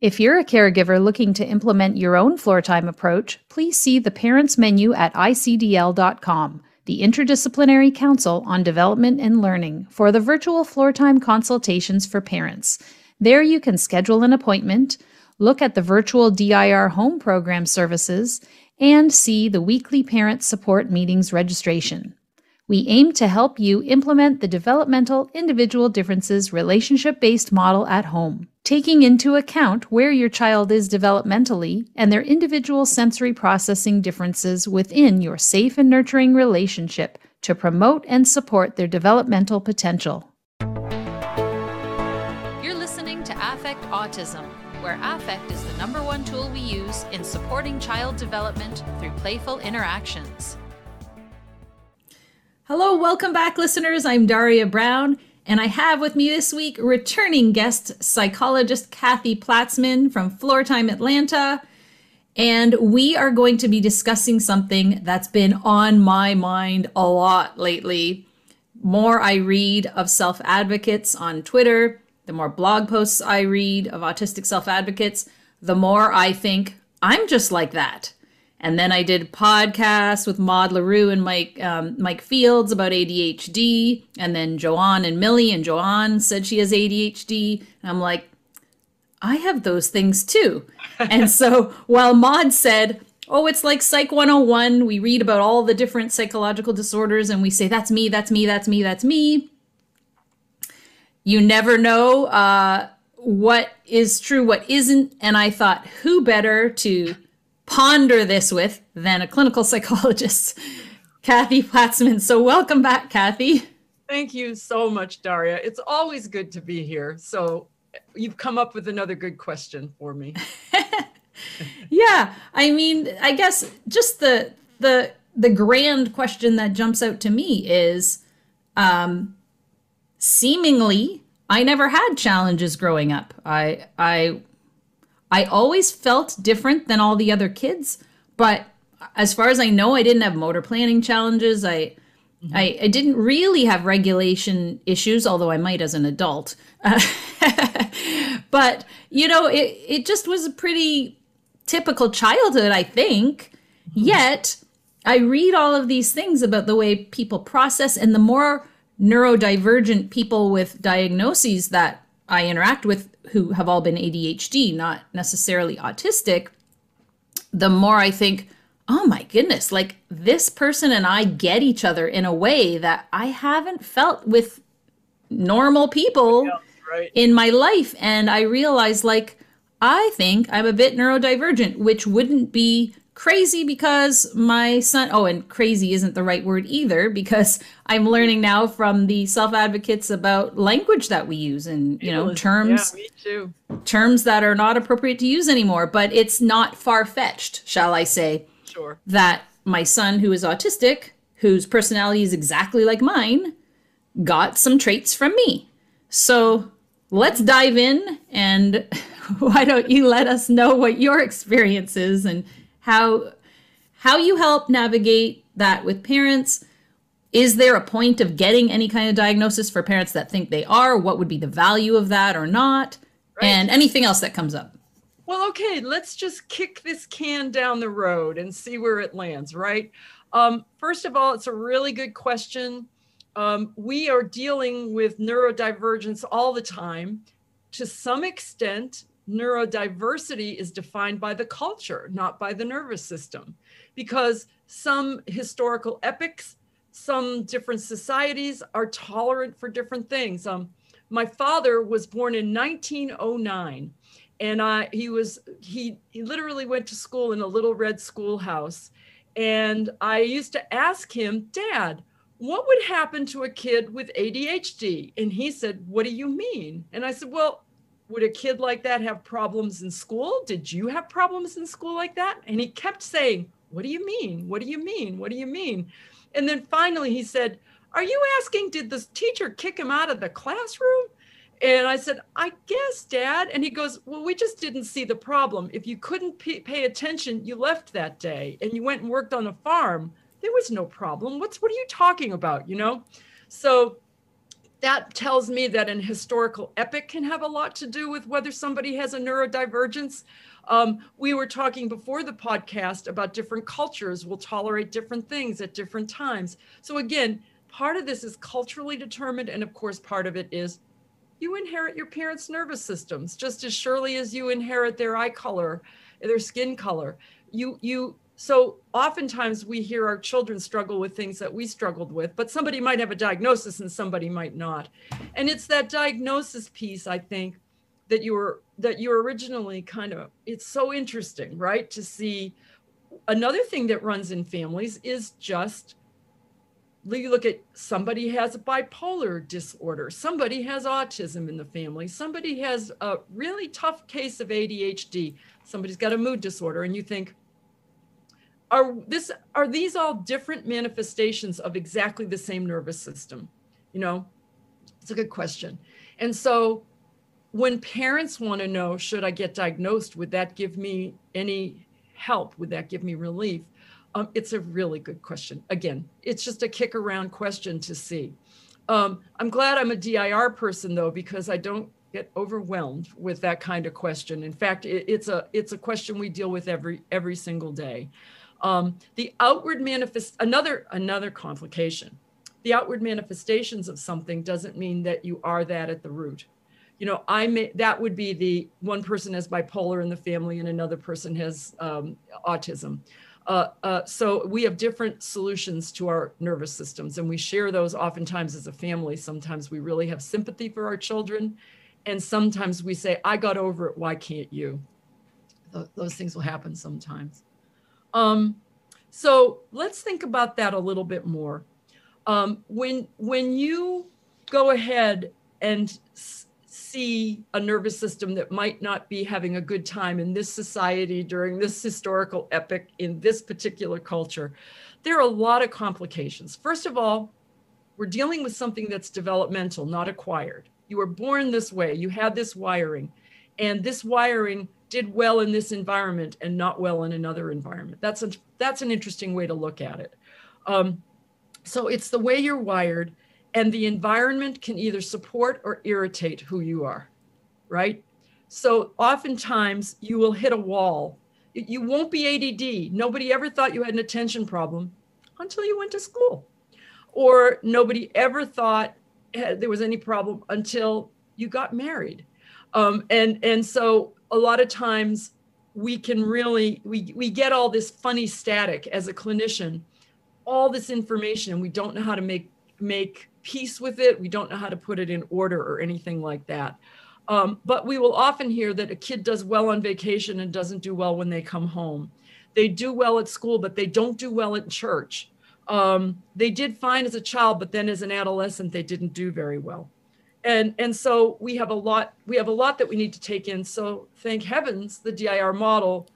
If you're a caregiver looking to implement your own floor time approach, please see the Parents menu at icdl.com, the Interdisciplinary Council on Development and Learning, for the virtual floor time consultations for parents. There you can schedule an appointment, look at the virtual DIR home program services, and see the weekly parent support meetings registration. We aim to help you implement the developmental individual differences relationship based model at home taking into account where your child is developmentally and their individual sensory processing differences within your safe and nurturing relationship to promote and support their developmental potential. You're listening to Affect Autism, where affect is the number one tool we use in supporting child development through playful interactions. Hello, welcome back, listeners. I'm Daria Brown. And I have with me this week returning guest psychologist Kathy Platzman from Floor Time Atlanta. And we are going to be discussing something that's been on my mind a lot lately. More I read of self advocates on Twitter, the more blog posts I read of autistic self advocates, the more I think I'm just like that. And then I did podcasts with Maude Le Roux and Mike um, Mike Fields about ADHD. And then Joanne and Millie and Joanne said she has ADHD. And I'm like, I have those things too. and so while Maude said, Oh, it's like Psych 101, we read about all the different psychological disorders and we say, That's me, that's me, that's me, that's me. You never know uh, what is true, what isn't. And I thought, who better to ponder this with than a clinical psychologist, Kathy Platzman. So, welcome back, Kathy. Thank you so much, Daria. It's always good to be here. So, you've come up with another good question for me. yeah, I mean, I guess just the the the grand question that jumps out to me is um seemingly I never had challenges growing up. I I I always felt different than all the other kids, but as far as I know, I didn't have motor planning challenges. I mm-hmm. I, I, didn't really have regulation issues, although I might as an adult. Uh, but you know, it it just was a pretty typical childhood, I think. Mm-hmm. Yet I read all of these things about the way people process, and the more neurodivergent people with diagnoses that I interact with who have all been ADHD, not necessarily autistic, the more I think, oh my goodness, like this person and I get each other in a way that I haven't felt with normal people yeah, right. in my life. And I realize, like, I think I'm a bit neurodivergent, which wouldn't be crazy because my son oh and crazy isn't the right word either because i'm learning now from the self advocates about language that we use and you know terms yeah, terms that are not appropriate to use anymore but it's not far fetched shall i say sure. that my son who is autistic whose personality is exactly like mine got some traits from me. So let's dive in and why don't you let us know what your experience is and how how you help navigate that with parents is there a point of getting any kind of diagnosis for parents that think they are? What would be the value of that or not? Right. and anything else that comes up. Well okay let's just kick this can down the road and see where it lands right? Um, first of all it's a really good question. Um, we are dealing with neurodivergence all the time. To some extent neurodiversity is defined by the culture, not by the nervous system, because some historical epochs, some different societies are tolerant for different things. Um, my father was born in 1909 and I, he was he, he literally went to school in a little red schoolhouse. And i used to ask him dad what would happen to a kid with adhd and he said what do you mean? And i said well would a kid like that have problems in school? Did you have problems in school like that? And he kept saying, What do you mean? What do you mean? What do you mean? And then finally he said, Are you asking, did the teacher kick him out of the classroom? And I said, I guess, Dad. And he goes, Well, we just didn't see the problem. If you couldn't pay attention, you left that day and you went and worked on a farm. There was no problem. What's what are you talking about? You know? So that tells me that an historical epic can have a lot to do with whether somebody has a neurodivergence. Um, we were talking before the podcast about different cultures will tolerate different things at different times. So, again, part of this is culturally determined. And of course, part of it is you inherit your parents' nervous systems just as surely as you inherit their eye color, their skin color. You, you, so oftentimes we hear our children struggle with things that we struggled with, but somebody might have a diagnosis and somebody might not. And it's that diagnosis piece, I think, that you were that you originally kind of it's so interesting, right? To see another thing that runs in families is just you look at somebody has a bipolar disorder, somebody has autism in the family, somebody has a really tough case of ADHD, somebody's got a mood disorder, and you think, are this are these all different manifestations of exactly the same nervous system? You know it's a good question. And so when parents want to know should i get diagnosed would that give me any help? Would that give me relief? Um, it's a really good question. Again it's just a kick around question to see. Um, i'm glad i'm a dir person though because i don't get overwhelmed with that kind of question. In fact it, it's a it's a question we deal with every every single day um, the outward manifest another another complication. The outward manifestations of something doesn't mean that you are that at the root. You know, I may that would be the one person has bipolar in the family and another person has um, autism. Uh, uh, so we have different solutions to our nervous systems, and we share those oftentimes as a family. Sometimes we really have sympathy for our children, and sometimes we say, "I got over it. Why can't you?" Th- those things will happen sometimes. Um, so let's think about that a little bit more. Um, when when you go ahead and s- see a nervous system that might not be having a good time in this society during this historical epic in this particular culture, there are a lot of complications. First of all, we're dealing with something that's developmental, not acquired. You were born this way, you had this wiring, and this wiring did well in this environment and not well in another environment. That's a that's an interesting way to look at it. Um, so it's the way you're wired, and the environment can either support or irritate who you are, right? So oftentimes you will hit a wall. You won't be ADD. Nobody ever thought you had an attention problem until you went to school, or nobody ever thought eh, there was any problem until you got married. Um, and and so a lot of times we can really we we get all this funny static as a clinician all this information and we don't know how to make make peace with it. We don't know how to put it in order or anything like that. Um, but we will often hear that a kid does well on vacation and doesn't do well when they come home. They do well at school but they don't do well at church. Um, they did fine as a child but then as an adolescent they didn't do very well and and so we have a lot we have a lot that we need to take in. So thank heavens the dir model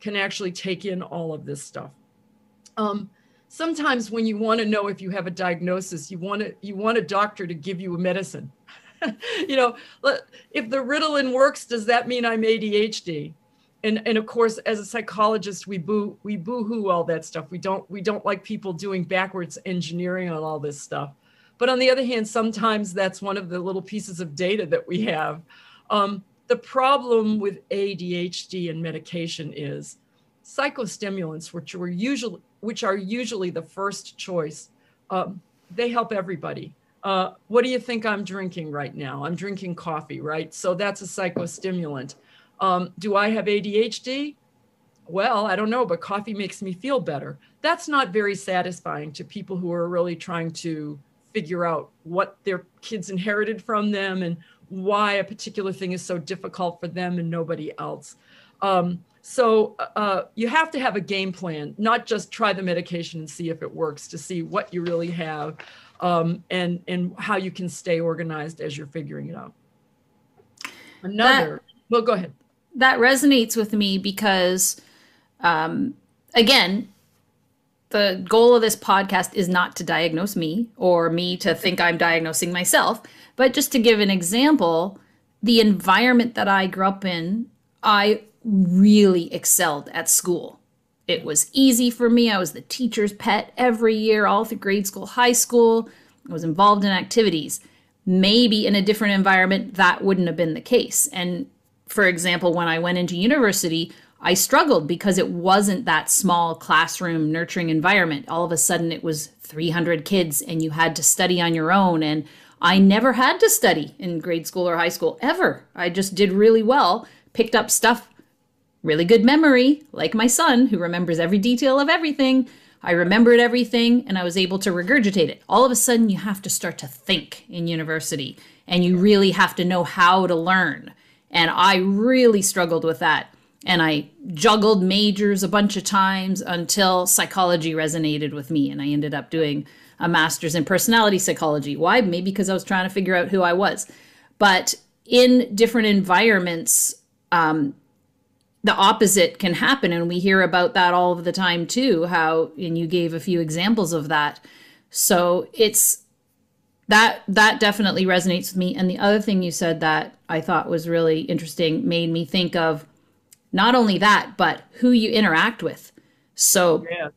can actually take in all of this stuff. Um, sometimes when you want to know if you have a diagnosis you want to you want a doctor to give you a medicine. You know if the ritalin works does that mean i'm adhd and and of course as a psychologist we boo we boo-hoo all that stuff. We don't we don't like people doing backwards engineering on all this stuff but on the other hand, sometimes that's one of the little pieces of data that we have. Um, the problem with ADHD and medication is psychostimulants, which are usually which are usually the first choice. Um, they help everybody. Uh, what do you think I'm drinking right now? I'm drinking coffee, right? So that's a psychostimulant. Um, do I have ADHD? Well, I don't know, but coffee makes me feel better. That's not very satisfying to people who are really trying to figure out what their kids inherited from them and why a particular thing is so difficult for them and nobody else. Um, so uh, you have to have a game plan, not just try the medication and see if it works, to see what you really have um, and and how you can stay organized as you're figuring it out. Another, that, well, go ahead. That resonates with me because, um, again, the goal of this podcast is not to diagnose me or me to think I'm diagnosing myself, but just to give an example, the environment that I grew up in, I really excelled at school. It was easy for me. I was the teacher's pet every year, all through grade school, high school. I was involved in activities. maybe in a different environment that wouldn't have been the case. And for example, when I went into university, I struggled because it wasn't that small classroom nurturing environment. All of a sudden, it was 300 kids and you had to study on your own. And I never had to study in grade school or high school ever. I just did really well, picked up stuff, really good memory, like my son, who remembers every detail of everything. I remembered everything and I was able to regurgitate it. All of a sudden, you have to start to think in university and you really have to know how to learn. And I really struggled with that and I juggled majors a bunch of times until psychology resonated with me. And I ended up doing a master's in personality psychology. Why? Maybe because I was trying to figure out who I was. But in different environments, um, the opposite can happen. And we hear about that all of the time too, how, and you gave a few examples of that. So it's that that definitely resonates with me and the other thing you said that i thought was really interesting made me think of not only that, but who you interact with. So yeah.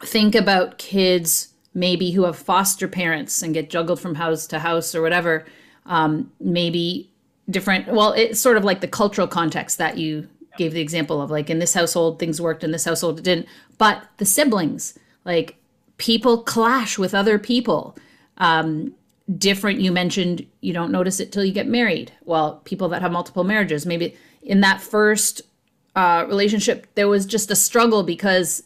think about kids maybe who have foster parents and get juggled from house to house or whatever. Um, maybe different, well, it's sort of like the cultural context that you gave the example of like in this household things worked in this household it didn't but the siblings like people clash with other people um, different you mentioned you don't notice it till you get married well people that have multiple marriages maybe in that first uh, relationship, there was just a struggle because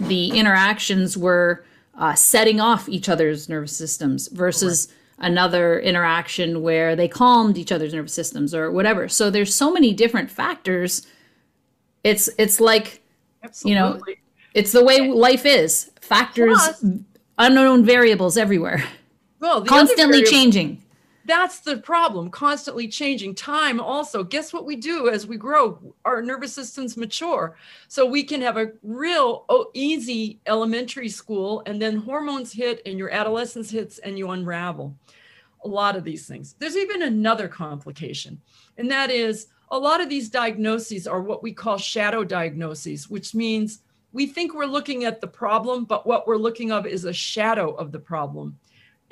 the interactions were uh, setting off each other's nervous systems versus right. another interaction where they calmed each other's nervous systems or whatever. So there's so many different factors. It's it's like Absolutely. you know, it's the way life is. Factors, Plus, unknown variables everywhere. Well, constantly changing that's the problem constantly changing time also. Guess what we do as we grow? Our nervous systems mature. So we can have a real oh, easy elementary school and then hormones hit and your adolescence hits and you unravel. A lot of these things. There's even another complication and that is a lot of these diagnoses are what we call shadow diagnoses which means we think we're looking at the problem but what we're looking of is a shadow of the problem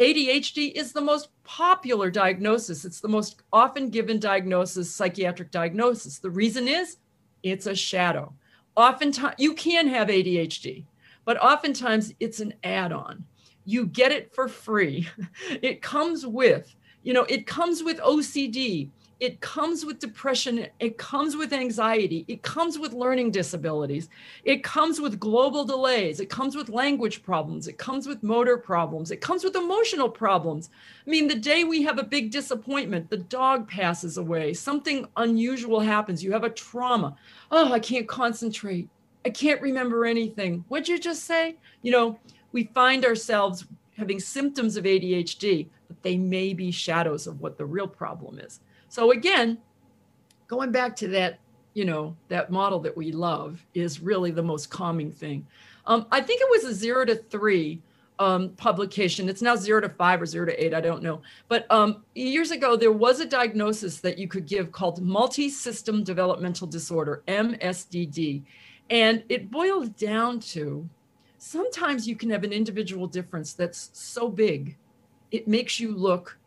ADHD is the most popular diagnosis. It's the most often given diagnosis, psychiatric diagnosis. The reason is it's a shadow. Oftentimes, you can have ADHD, but oftentimes it's an add on. You get it for free. It comes with, you know, it comes with OCD, it comes with depression, it comes with anxiety, it comes with learning disabilities, it comes with global delays, it comes with language problems, it comes with motor problems, it comes with emotional problems. I mean, the day we have a big disappointment, the dog passes away, something unusual happens, you have a trauma. Oh, I can't concentrate. I can't remember anything. What'd you just say? You know, we find ourselves having symptoms of ADHD, but they may be shadows of what the real problem is. So again, going back to that, you know, that model that we love is really the most calming thing. Um, I think it was a zero to three um, publication. It's now zero to five or zero to eight. I don't know. But um, years ago, there was a diagnosis that you could give called multi system developmental disorder, MSDD. And it boiled down to sometimes you can have an individual difference that's so big, it makes you look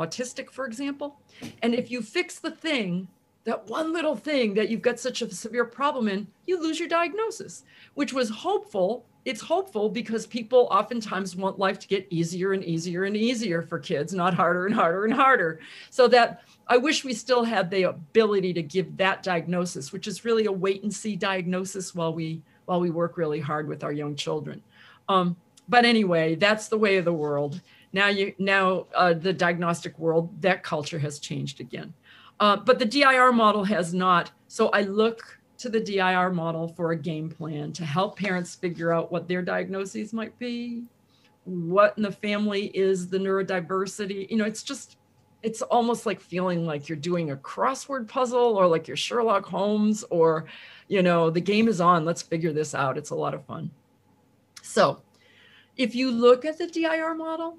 autistic, for example. And if you fix the thing, that one little thing that you've got such a severe problem in, you lose your diagnosis, which was hopeful. It's hopeful because people oftentimes want life to get easier and easier and easier for kids, not harder and harder and harder. So that I wish we still had the ability to give that diagnosis, which is really a wait and see diagnosis while we while we work really hard with our young children. Um, but anyway, that's the way of the world now you now uh, the diagnostic world that culture has changed again. Uh, but the dir model has not. So i look to the dir model for a game plan to help parents figure out what their diagnoses might be what in the family is the neurodiversity. You know it's just it's almost like feeling like you're doing a crossword puzzle or like you're sherlock holmes or you know the game is on let's figure this out. It's a lot of fun. So if you look at the dir model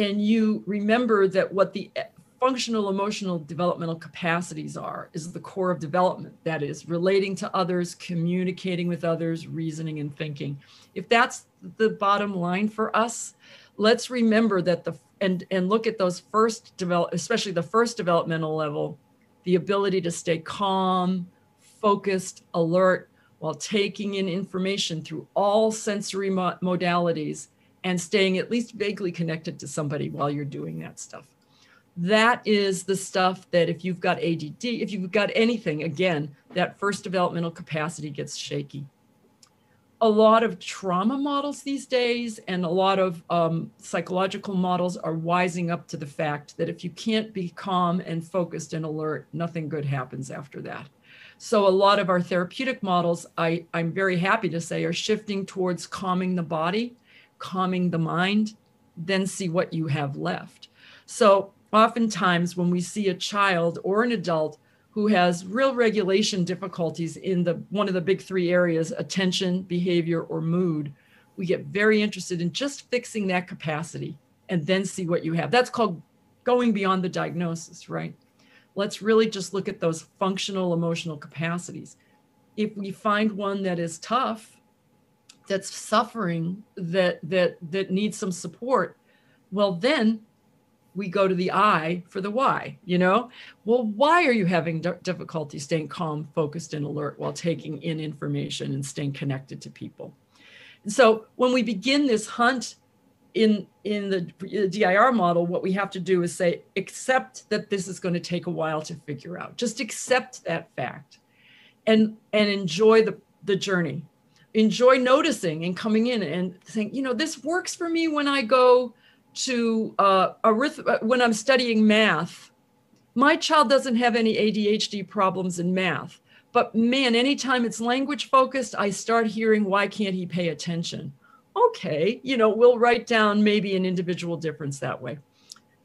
and you remember that what the eh, functional emotional developmental capacities are is the core of development. That is relating to others communicating with others reasoning and thinking. If that's the bottom line for us let's remember that the and and look at those first develop especially the first developmental level the ability to stay calm focused alert while taking in information through all sensory mo- modalities and staying at least vaguely connected to somebody while you're doing that stuff that is the stuff that if you've got ADD, if you've got anything, again, that first developmental capacity gets shaky a lot of trauma models these days and a lot of um, psychological models are wising up to the fact that if you can't be calm and focused and alert, nothing good happens after that. So a lot of our therapeutic models, I, I'm very happy to say, are shifting towards calming the body, calming the mind, then see what you have left. So oftentimes when we see a child or an adult who has real regulation difficulties in the one of the big three areas attention behavior or mood we get very interested in just fixing that capacity and then see what you have. That's called going beyond the diagnosis right? Let's really just look at those functional emotional capacities. If we find one that is tough that's suffering that that that needs some support well then we go to the I for the why, you know? Well, why are you having difficulty staying calm, focused, and alert while taking in information and staying connected to people? And so when we begin this hunt in in the DIR model, what we have to do is say, accept that this is going to take a while to figure out. Just accept that fact and and enjoy the, the journey. Enjoy noticing and coming in and saying, you know, this works for me when I go to uh, arith- uh, when I'm studying math, my child doesn't have any ADHD problems in math. But man, anytime it's language focused, I start hearing, why can't he pay attention? Okay, you know, we'll write down maybe an individual difference that way.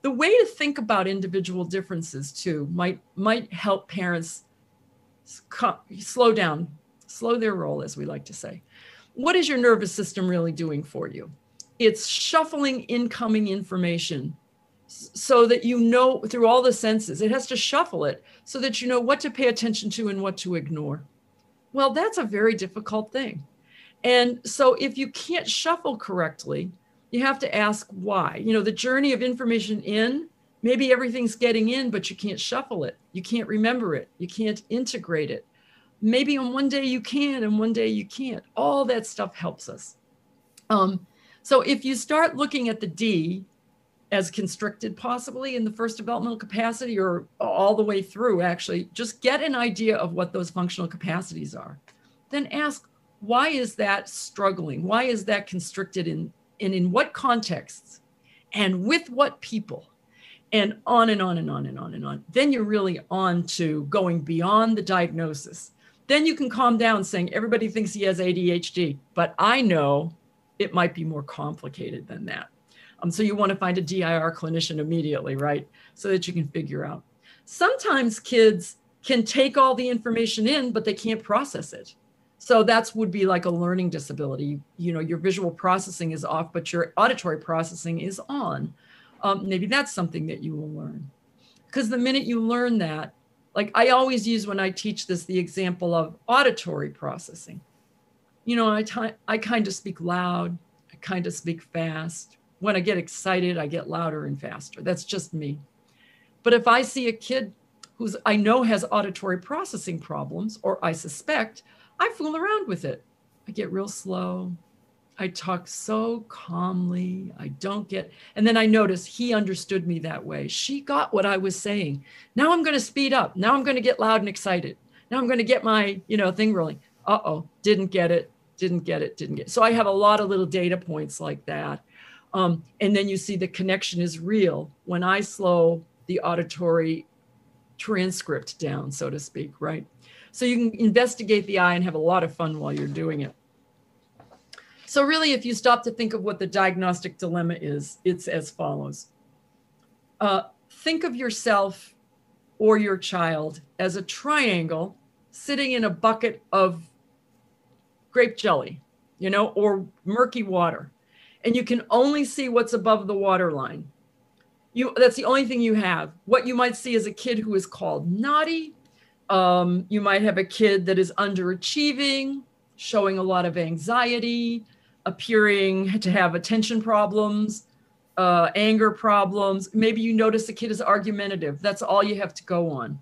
The way to think about individual differences too might might help parents slow down, slow their roll, as we like to say. What is your nervous system really doing for you? it's shuffling incoming information so that you know through all the senses it has to shuffle it so that you know what to pay attention to and what to ignore. Well that's a very difficult thing. And so if you can't shuffle correctly you have to ask why. You know the journey of information in maybe everything's getting in but you can't shuffle it. You can't remember it. You can't integrate it maybe on one day you can and one day you can't all that stuff helps us um, so if you start looking at the D as constricted, possibly in the first developmental capacity or all the way through, actually, just get an idea of what those functional capacities are. Then ask, why is that struggling? Why is that constricted in, and in what contexts? And with what people? And on and on and on and on and on. Then you're really on to going beyond the diagnosis. Then you can calm down saying, everybody thinks he has ADHD, but I know it might be more complicated than that. Um, so you want to find a DIR clinician immediately, right? So that you can figure out. Sometimes kids can take all the information in, but they can't process it. So that's would be like a learning disability. You know, your visual processing is off, but your auditory processing is on. Um, maybe that's something that you will learn. Because the minute you learn that, like I always use when I teach this, the example of auditory processing you know, I, t- I kind of speak loud, I kind of speak fast. When I get excited, I get louder and faster. That's just me. But if I see a kid who's I know has auditory processing problems, or I suspect, I fool around with it. I get real slow. I talk so calmly. I don't get, and then I notice he understood me that way. She got what I was saying. Now I'm going to speed up. Now I'm going to get loud and excited. Now I'm going to get my, you know, thing rolling. Uh oh, didn't get it didn't get it, didn't get it. So I have a lot of little data points like that. Um, and then you see the connection is real when I slow the auditory transcript down, so to speak, right? So you can investigate the eye and have a lot of fun while you're doing it. So really, if you stop to think of what the diagnostic dilemma is, it's as follows. Uh, think of yourself or your child as a triangle sitting in a bucket of grape jelly, you know, or murky water. And you can only see what's above the water line. You, that's the only thing you have. What you might see is a kid who is called naughty. Um, you might have a kid that is underachieving, showing a lot of anxiety, appearing to have attention problems. uh, anger problems. Maybe you notice the kid is argumentative. That's all you have to go on.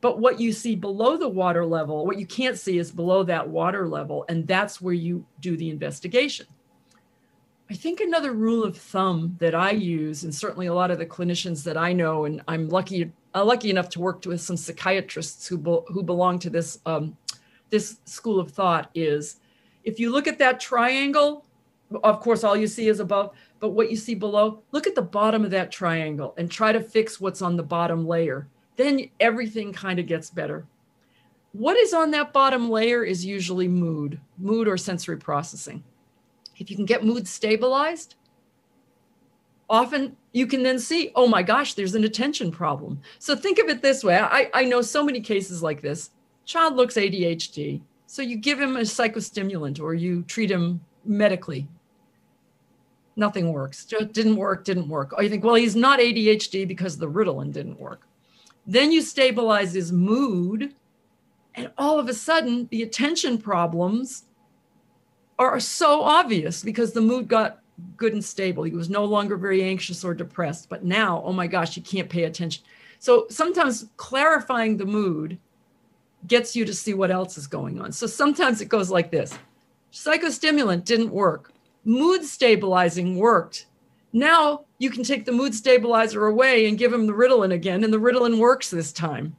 But what you see below the water level, what you can't see is below that water level. And that's where you do the investigation. I think another rule of thumb that I use, and certainly a lot of the clinicians that I know, and I'm lucky, uh, lucky enough to work with some psychiatrists who, be, who belong to this, um, this school of thought, is if you look at that triangle, of course, all you see is above, but what you see below, look at the bottom of that triangle and try to fix what's on the bottom layer. Then everything kind of gets better. What is on that bottom layer is usually mood, mood or sensory processing. If you can get mood stabilized, often you can then see, oh my gosh, there's an attention problem. So think of it this way. I, I know so many cases like this. Child looks ADHD. So you give him a psychostimulant or you treat him medically. Nothing works. Just didn't work, didn't work. Or you think, well, he's not ADHD because the Ritalin didn't work. Then you stabilize his mood, and all of a sudden, the attention problems are so obvious because the mood got good and stable. He was no longer very anxious or depressed. But now, oh my gosh, you can't pay attention. So sometimes clarifying the mood gets you to see what else is going on. So sometimes it goes like this psychostimulant didn't work, mood stabilizing worked. Now you can take the mood stabilizer away and give him the Ritalin again, and the Ritalin works this time.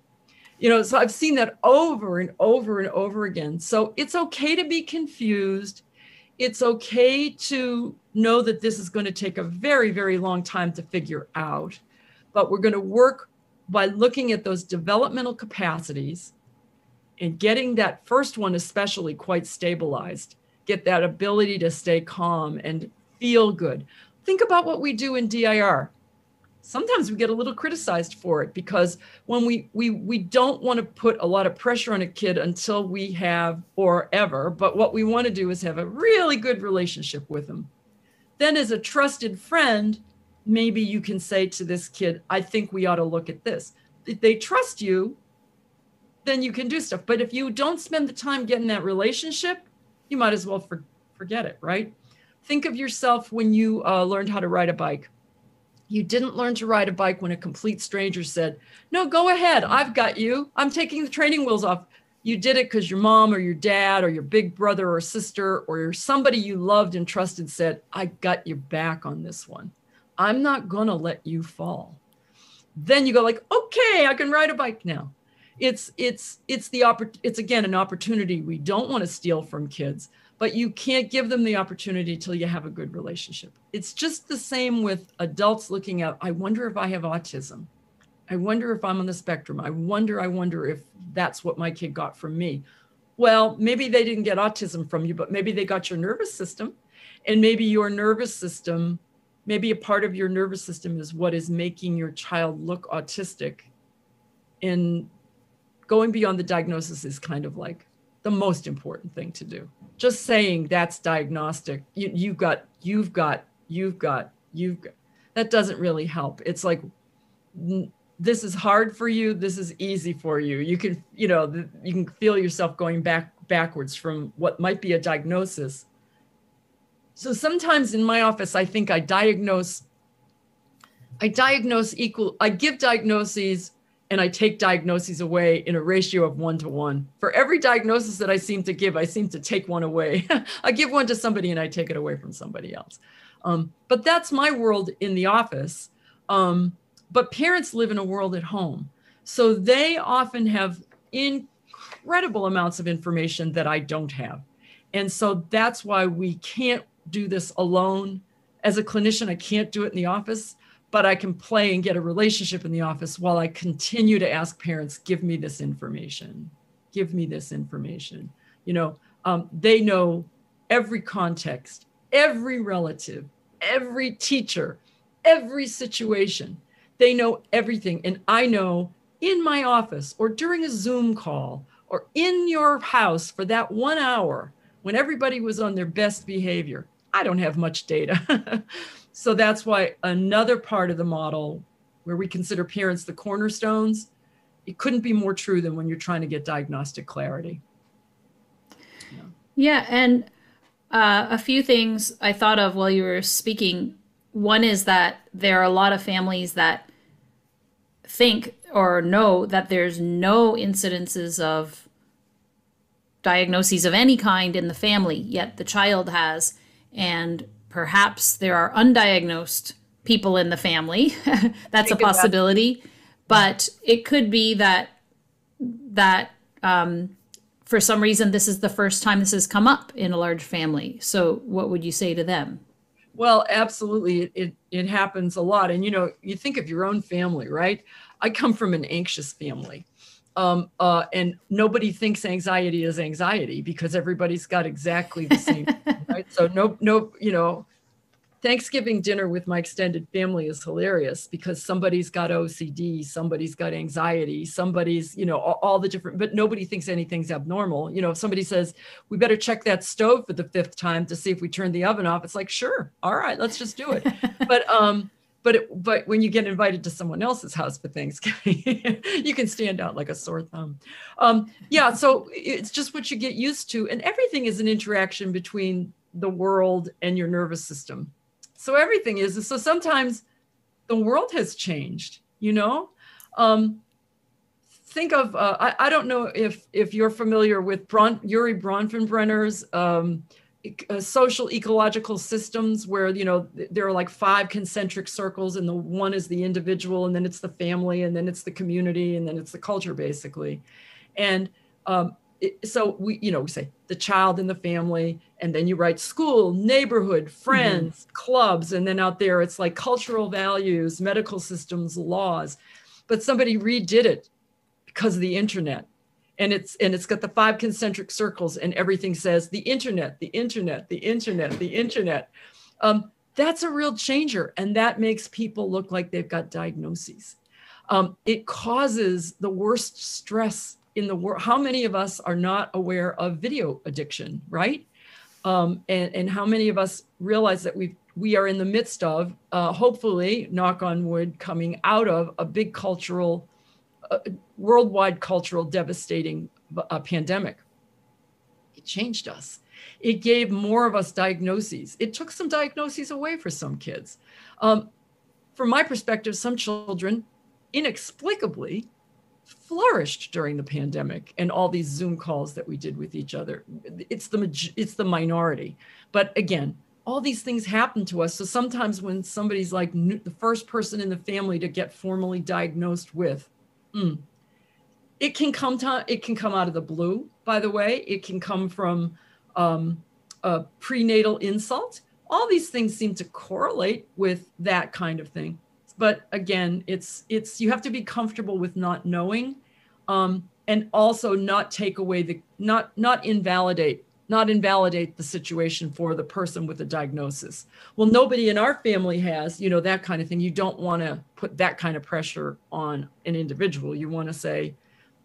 You know, so I've seen that over and over and over again. So it's okay to be confused. It's okay to know that this is going to take a very, very long time to figure out. But we're going to work by looking at those developmental capacities and getting that first one, especially, quite stabilized. Get that ability to stay calm and feel good. Think about what we do in DIR sometimes we get a little criticized for it because when we we we don't want to put a lot of pressure on a kid until we have or ever but what we want to do is have a really good relationship with them then as a trusted friend maybe you can say to this kid i think we ought to look at this if they trust you then you can do stuff but if you don't spend the time getting that relationship you might as well for, forget it right think of yourself when you uh, learned how to ride a bike you didn't learn to ride a bike when a complete stranger said, No, go ahead. I've got you. I'm taking the training wheels off. You did it because your mom or your dad or your big brother or sister or somebody you loved and trusted said, I got your back on this one. I'm not going to let you fall. Then you go like, okay, I can ride a bike now. It's it's it's the oppor- it's again an opportunity we don't want to steal from kids but you can't give them the opportunity till you have a good relationship. It's just the same with adults looking at, I wonder if I have autism. I wonder if I'm on the spectrum. I wonder, I wonder if that's what my kid got from me. Well, maybe they didn't get autism from you, but maybe they got your nervous system. And maybe your nervous system, maybe a part of your nervous system is what is making your child look autistic. And going beyond the diagnosis is kind of like the most important thing to do. Just saying that's diagnostic. You, you've got, you've got, you've got, you've got. That doesn't really help. It's like this is hard for you. This is easy for you. You can, you know, you can feel yourself going back backwards from what might be a diagnosis. So sometimes in my office, I think I diagnose. I diagnose equal. I give diagnoses and I take diagnoses away in a ratio of one to one. For every diagnosis that I seem to give, I seem to take one away. I give one to somebody and I take it away from somebody else. Um, but that's my world in the office. Um, but parents live in a world at home. So they often have incredible amounts of information that I don't have. And so that's why we can't do this alone. As a clinician, I can't do it in the office but I can play and get a relationship in the office while I continue to ask parents, give me this information, give me this information. You know, um, they know every context, every relative, every teacher, every situation. They know everything. And I know in my office or during a Zoom call or in your house for that one hour when everybody was on their best behavior, I don't have much data. So that's why another part of the model where we consider parents the cornerstones, it couldn't be more true than when you're trying to get diagnostic clarity. Yeah, yeah and uh, a few things I thought of while you were speaking. one is that there are a lot of families that think or know that there's no incidences of diagnoses of any kind in the family, yet the child has. And perhaps there are undiagnosed people in the family. That's a possibility. But it could be that that um, for some reason this is the first time this has come up in a large family. So what would you say to them? Well, absolutely. It, it, it happens a lot. And, you know, you think of your own family, right? I come from an anxious family. Um, uh, and nobody thinks anxiety is anxiety because everybody's got exactly the same, right? So no, no, you know, Thanksgiving dinner with my extended family is hilarious because somebody's got OCD, somebody's got anxiety, somebody's, you know, all, all, the different, but nobody thinks anything's abnormal. You know, if somebody says, we better check that stove for the fifth time to see if we turned the oven off, it's like, sure, all right, let's just do it. but, um, but it, but when you get invited to someone else's house for Thanksgiving, you can stand out like a sore thumb. Um, yeah, so it's just what you get used to, and everything is an interaction between the world and your nervous system so everything is so sometimes the world has changed you know um, think of uh, I, I, don't know if if you're familiar with Bron, Urie Bronfenbrenner's um, uh, social ecological systems where you know there are like five concentric circles and the one is the individual and then it's the family and then it's the community and then it's the culture basically. And um, so we you know we say the child in the family and then you write school neighborhood friends mm-hmm. clubs and then out there it's like cultural values medical systems laws. But somebody redid it because of the internet and it's and it's got the five concentric circles and everything says the internet the internet the internet the internet. Um, that's a real changer and that makes people look like they've got diagnoses. Um, it causes the worst stress in the world how many of us are not aware of video addiction right? Um, and, and how many of us realize that we we are in the midst of uh, hopefully knock on wood coming out of a big cultural worldwide cultural devastating uh, pandemic. It changed us. It gave more of us diagnoses. It took some diagnoses away for some kids. Um, from my perspective some children inexplicably flourished during the pandemic and all these zoom calls that we did with each other. It's the it's the minority. But again all these things happen to us. So sometimes when somebody's like the first person in the family to get formally diagnosed with mm, it can come to it can come out of the blue by the way. It can come from um, a prenatal insult. All these things seem to correlate with that kind of thing. But again it's it's you have to be comfortable with not knowing um, and also not take away the not not invalidate not invalidate the situation for the person with the diagnosis. Well nobody in our family has you know that kind of thing. You don't want to put that kind of pressure on an individual. You want to say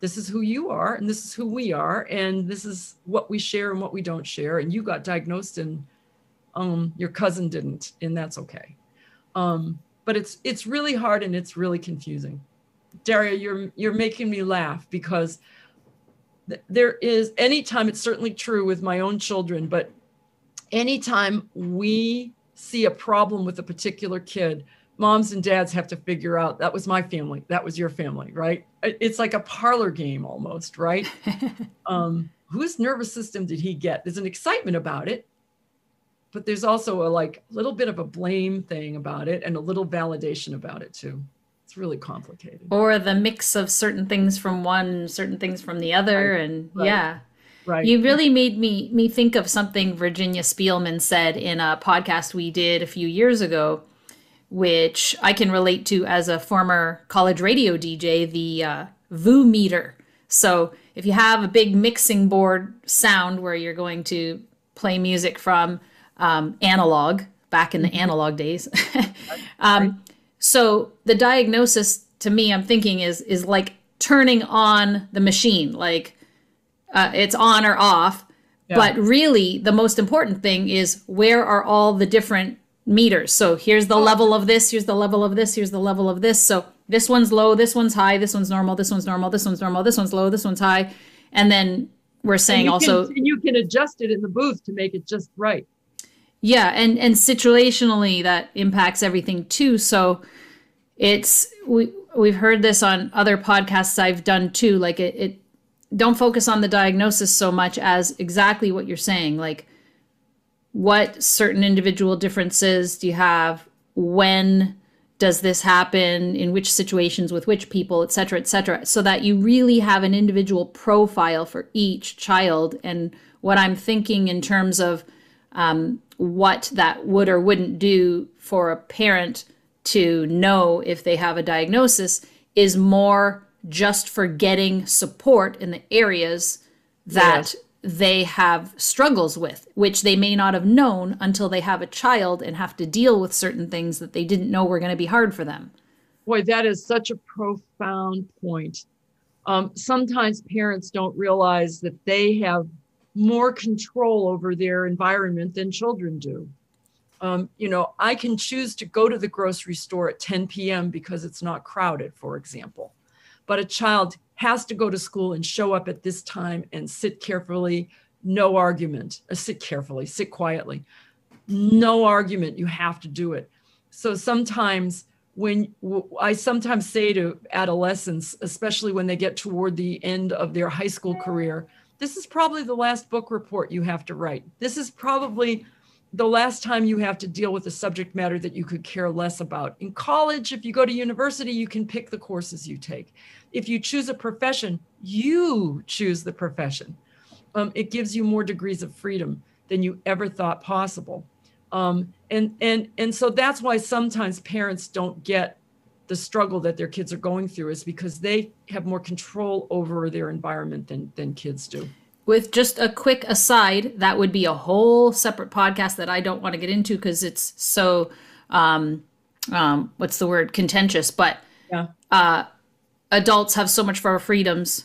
this is who you are and this is who we are and this is what we share and what we don't share and you got diagnosed and um, your cousin didn't and that's okay. Um, but it's it's really hard and it's really confusing. Daria, you're you're making me laugh because there is anytime it's certainly true with my own children, but anytime we see a problem with a particular kid, moms and dads have to figure out that was my family, that was your family, right? It's like a parlor game almost, right? um, whose nervous system did he get? There's an excitement about it, but there's also a like little bit of a blame thing about it and a little validation about it too it's really complicated or the mix of certain things from one certain things from the other right. and right. yeah right you really made me me think of something virginia Spielmann said in a podcast we did a few years ago which i can relate to as a former college radio dj the uh, VU meter so if you have a big mixing board sound where you're going to play music from um, analog back in the mm-hmm. analog days. um, so the diagnosis to me, I'm thinking is is like turning on the machine, like uh, it's on or off. Yeah. But really, the most important thing is where are all the different meters? So here's the level of this, here's the level of this, here's the level of this. So this one's low, this one's high, this one's normal, this one's normal, this one's normal, this one's low, this one's high. And then we're saying and also can, you can adjust it in the booth to make it just right Yeah, and and situationally that impacts everything too. So it's we we've heard this on other podcasts I've done too. Like it, it don't focus on the diagnosis so much as exactly what you're saying. Like what certain individual differences do you have? When does this happen? In which situations with which people, et cetera, et cetera, so that you really have an individual profile for each child. And what I'm thinking in terms of um, what that would or wouldn't do for a parent to know if they have a diagnosis is more just for getting support in the areas that they have struggles with, which they may not have known until they have a child and have to deal with certain things that they didn't know were going to be hard for them. Boy, that is such a profound point. Um, sometimes parents don't realize that they have more control over their environment than children do. Um, you know, I can choose to go to the grocery store at 10 p.m. because it's not crowded, for example. But a child has to go to school and show up at this time and sit carefully, no argument, uh, sit carefully, sit quietly, no argument. You have to do it. So sometimes when I sometimes say to adolescents, especially when they get toward the end of their high school career, this is probably the last book report you have to write. This is probably the last time you have to deal with a subject matter that you could care less about. In college, if you go to university, you can pick the courses you take. If you choose a profession, you choose the profession. Um, it gives you more degrees of freedom than you ever thought possible. Um, and and and so that's why sometimes parents don't get the struggle that their kids are going through is because they have more control over their environment than than kids do with just a quick aside, that would be a whole separate podcast that I don't want to get into because it's so um, um, what's the word contentious. But yeah. uh, adults have so much more freedoms,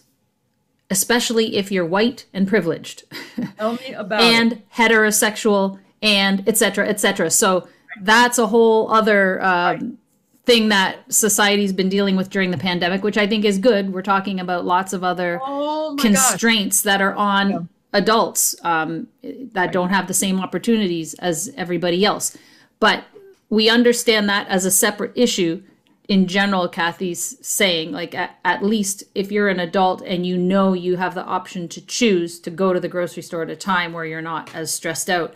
especially if you're white and privileged. Tell me about and it. heterosexual and etc. etc. So that's a whole other. Um, thing that society's been dealing with during the pandemic, which I think is good. We're talking about lots of other oh constraints gosh. that are on yeah. adults um, that right. don't have the same opportunities as everybody else. But we understand that as a separate issue. In general, Kathy's saying, like, at, at least if you're an adult and you know you have the option to choose to go to the grocery store at a time where you're not as stressed out,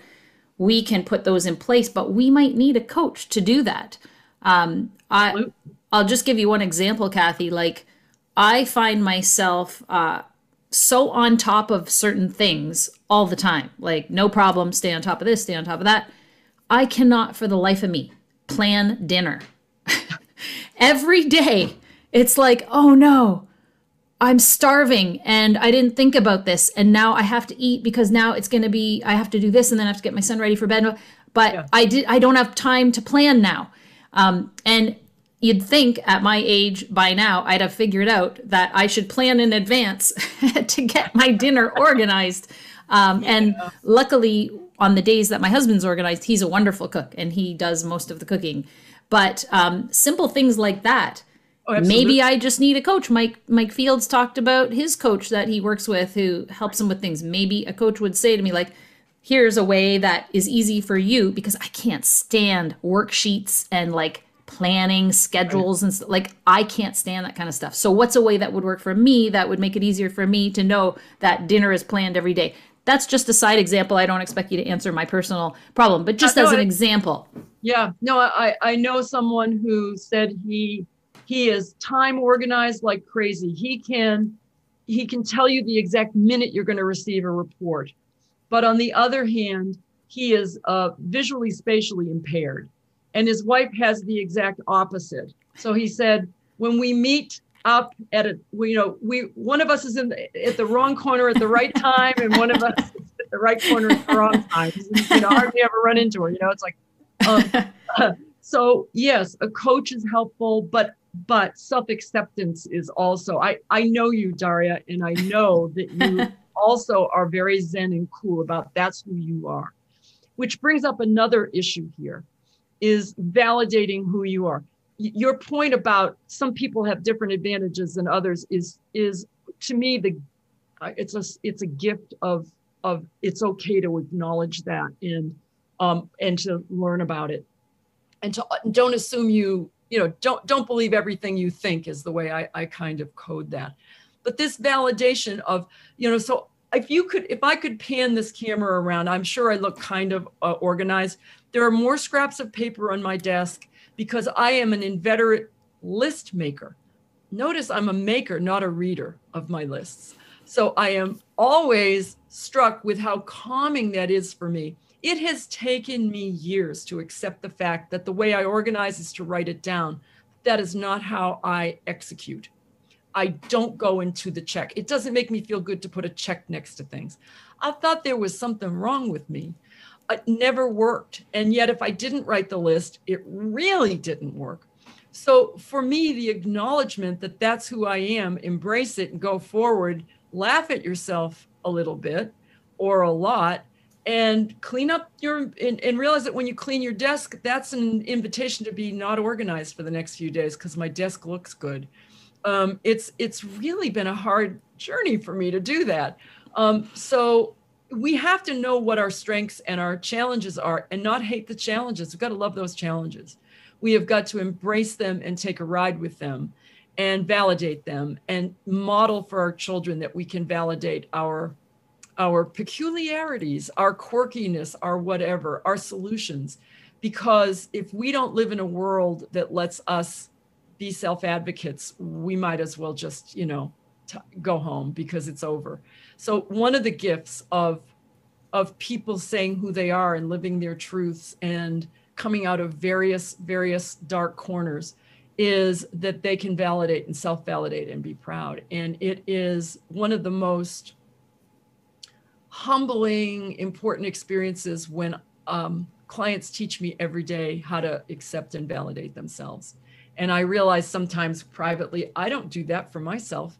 we can put those in place. But we might need a coach to do that. Um, I I'll just give you one example, Kathy. Like I find myself uh, so on top of certain things all the time. Like no problem, stay on top of this, stay on top of that. I cannot, for the life of me, plan dinner. Every day, it's like, oh no, I'm starving and I didn't think about this. And now I have to eat because now it's going to be, I have to do this and then I have to get my son ready for bed. But yeah. I did, I don't have time to plan now. Um, and you'd think at my age by now I'd have figured out that I should plan in advance to get my dinner organized. Um, yeah. And luckily, on the days that my husband's organized, he's a wonderful cook and he does most of the cooking. But um, simple things like that. Oh, maybe I just need a coach. Mike Mike Fields talked about his coach that he works with who helps him with things. Maybe a coach would say to me like, here's a way that is easy for you because I can't stand worksheets and like planning schedules and like I can't stand that kind of stuff. So what's a way that would work for me that would make it easier for me to know that dinner is planned every day? That's just a side example. I don't expect you to answer my personal problem, but just uh, as an example. Yeah. No, I I know someone who said he he is time organized like crazy. He can he can tell you the exact minute you're going to receive a report but on the other hand, he is uh, visually spatially impaired. And his wife has the exact opposite. So he said, when we meet up at a, you know, we one of us is in the, at the wrong corner at the right time, and one of us is at the right corner at the wrong time. You know, hardly ever run into her. You know, it's like, um, so yes, a coach is helpful, but but self acceptance is also. I I know you, Daria, and I know that you also are very zen and cool about that's who you are. Which brings up another issue here is validating who you are. Your point about some people have different advantages than others is is to me the uh, it's a it's a gift of of it's okay to acknowledge that and um, and to learn about it and to don't assume you you know don't don't believe everything you think is the way I, I kind of code that but this validation of you know so if you could if i could pan this camera around i'm sure i look kind of uh, organized there are more scraps of paper on my desk because i am an inveterate list maker notice i'm a maker not a reader of my lists so i am always struck with how calming that is for me it has taken me years to accept the fact that the way I organize is to write it down. That is not how I execute. I don't go into the check. It doesn't make me feel good to put a check next to things. I thought there was something wrong with me. It never worked. And yet, if I didn't write the list, it really didn't work. So, for me, the acknowledgement that that's who I am, embrace it and go forward, laugh at yourself a little bit or a lot, and clean up your and, and, realize that when you clean your desk that's an invitation to be not organized for the next few days because my desk looks good um, it's it's really been a hard journey for me to do that. Um, so we have to know what our strengths and our challenges are and not hate the challenges. We've got to love those challenges. We have got to embrace them and take a ride with them and validate them and model for our children that we can validate our our peculiarities, our quirkiness, our whatever, our solutions. Because if we don't live in a world that lets us be self advocates, we might as well just, you know, t- go home because it's over. So, one of the gifts of of people saying who they are and living their truths and coming out of various various dark corners is that they can validate and self-validate and be proud and it is one of the most humbling, important experiences when um, clients teach me every day how to accept and validate themselves. And I realize sometimes privately, I don't do that for myself.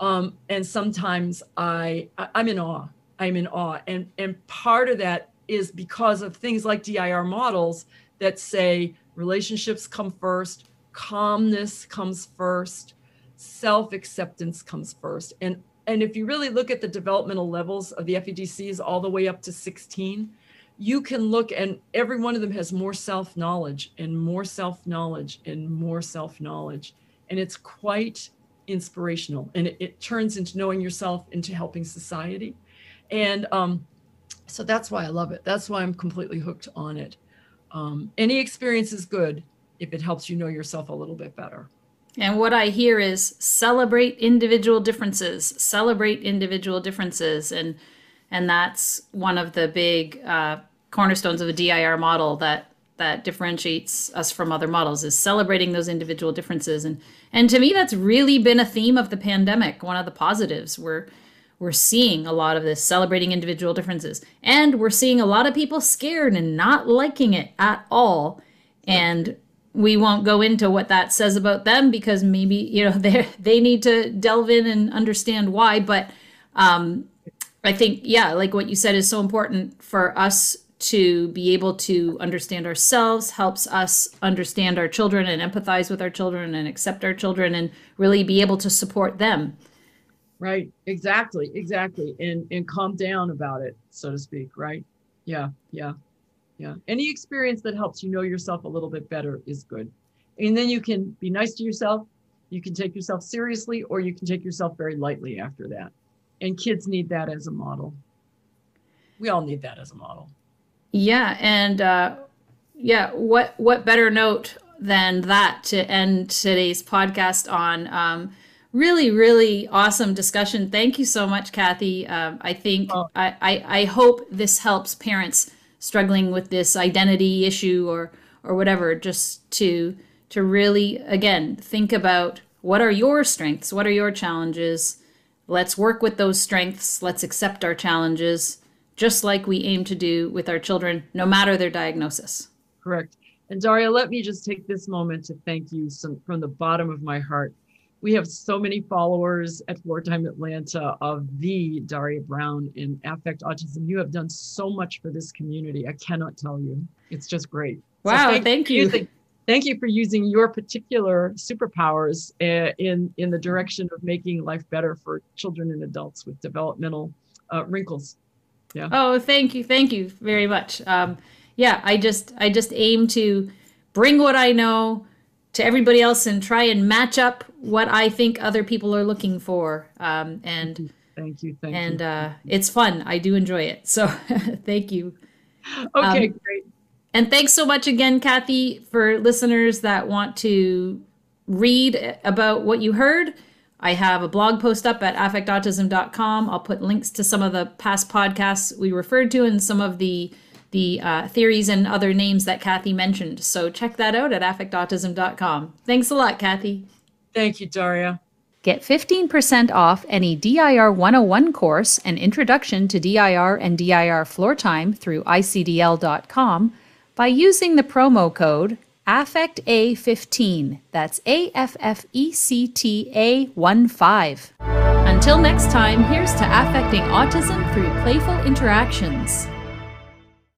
Um, and sometimes I, I'm in awe. I'm in awe. And, and part of that is because of things like DIR models that say relationships come first, calmness comes first, self acceptance comes first. And and if you really look at the developmental levels of the FEDCs all the way up to 16, you can look and every one of them has more self knowledge and more self knowledge and more self knowledge. And it's quite inspirational and it, it, turns into knowing yourself into helping society. And um, so that's why I love it. That's why I'm completely hooked on it. Um, any experience is good if it helps you know yourself a little bit better. And what I hear is celebrate individual differences, celebrate individual differences, and and that's one of the big uh, cornerstones of a DIR model that that differentiates us from other models is celebrating those individual differences. And and to me, that's really been a theme of the pandemic. One of the positives we're we're seeing a lot of this celebrating individual differences, and we're seeing a lot of people scared and not liking it at all. And we won't go into what that says about them because maybe you know they they need to delve in and understand why but um i think yeah like what you said is so important for us to be able to understand ourselves helps us understand our children and empathize with our children and accept our children and really be able to support them. Right exactly exactly and and calm down about it so to speak right? Yeah yeah yeah. Any experience that helps you know yourself a little bit better is good. And then you can be nice to yourself you can take yourself seriously or you can take yourself very lightly after that and kids need that as a model. We all need that as a model. Yeah and uh yeah what what better note than that to end today's podcast on um really really awesome discussion. Thank you so much kathy. Um, i think oh. I, I i hope this helps parents struggling with this identity issue or or whatever just to to really again think about what are your strengths what are your challenges let's work with those strengths let's accept our challenges just like we aim to do with our children no matter their diagnosis correct and daria let me just take this moment to thank you some, from the bottom of my heart we have so many followers at Floor Time Atlanta of the Daria Brown in Affect Autism. You have done so much for this community. I cannot tell you. It's just great. Wow, so thank, thank, you. Using, thank you for using your particular superpowers uh, in in the direction of making life better for children and adults with developmental uh, wrinkles. Yeah. Oh, thank you, thank you very much. Um, yeah, I just I just aim to bring what I know to everybody else and try and match up what I think other people are looking for. Um, and thank you, thank and you. uh, it's fun. I do enjoy it. So thank you. Okay, Um, great. And thanks so much again, Kathy, for listeners that want to read about what you heard. I have a blog post up at affectautism.com. I'll put links to some of the past podcasts we referred to and some of the the uh, theories and other names that Kathy mentioned. So check that out at affectautism.com. Thanks a lot, Kathy. Thank you, Daria. Get 15% off any DIR 101 course and introduction to DIR and DIR floor time through icdl.com by using the promo code AFFECTA15. That's A F F E C T A 1 5. Until next time, here's to affecting autism through playful interactions.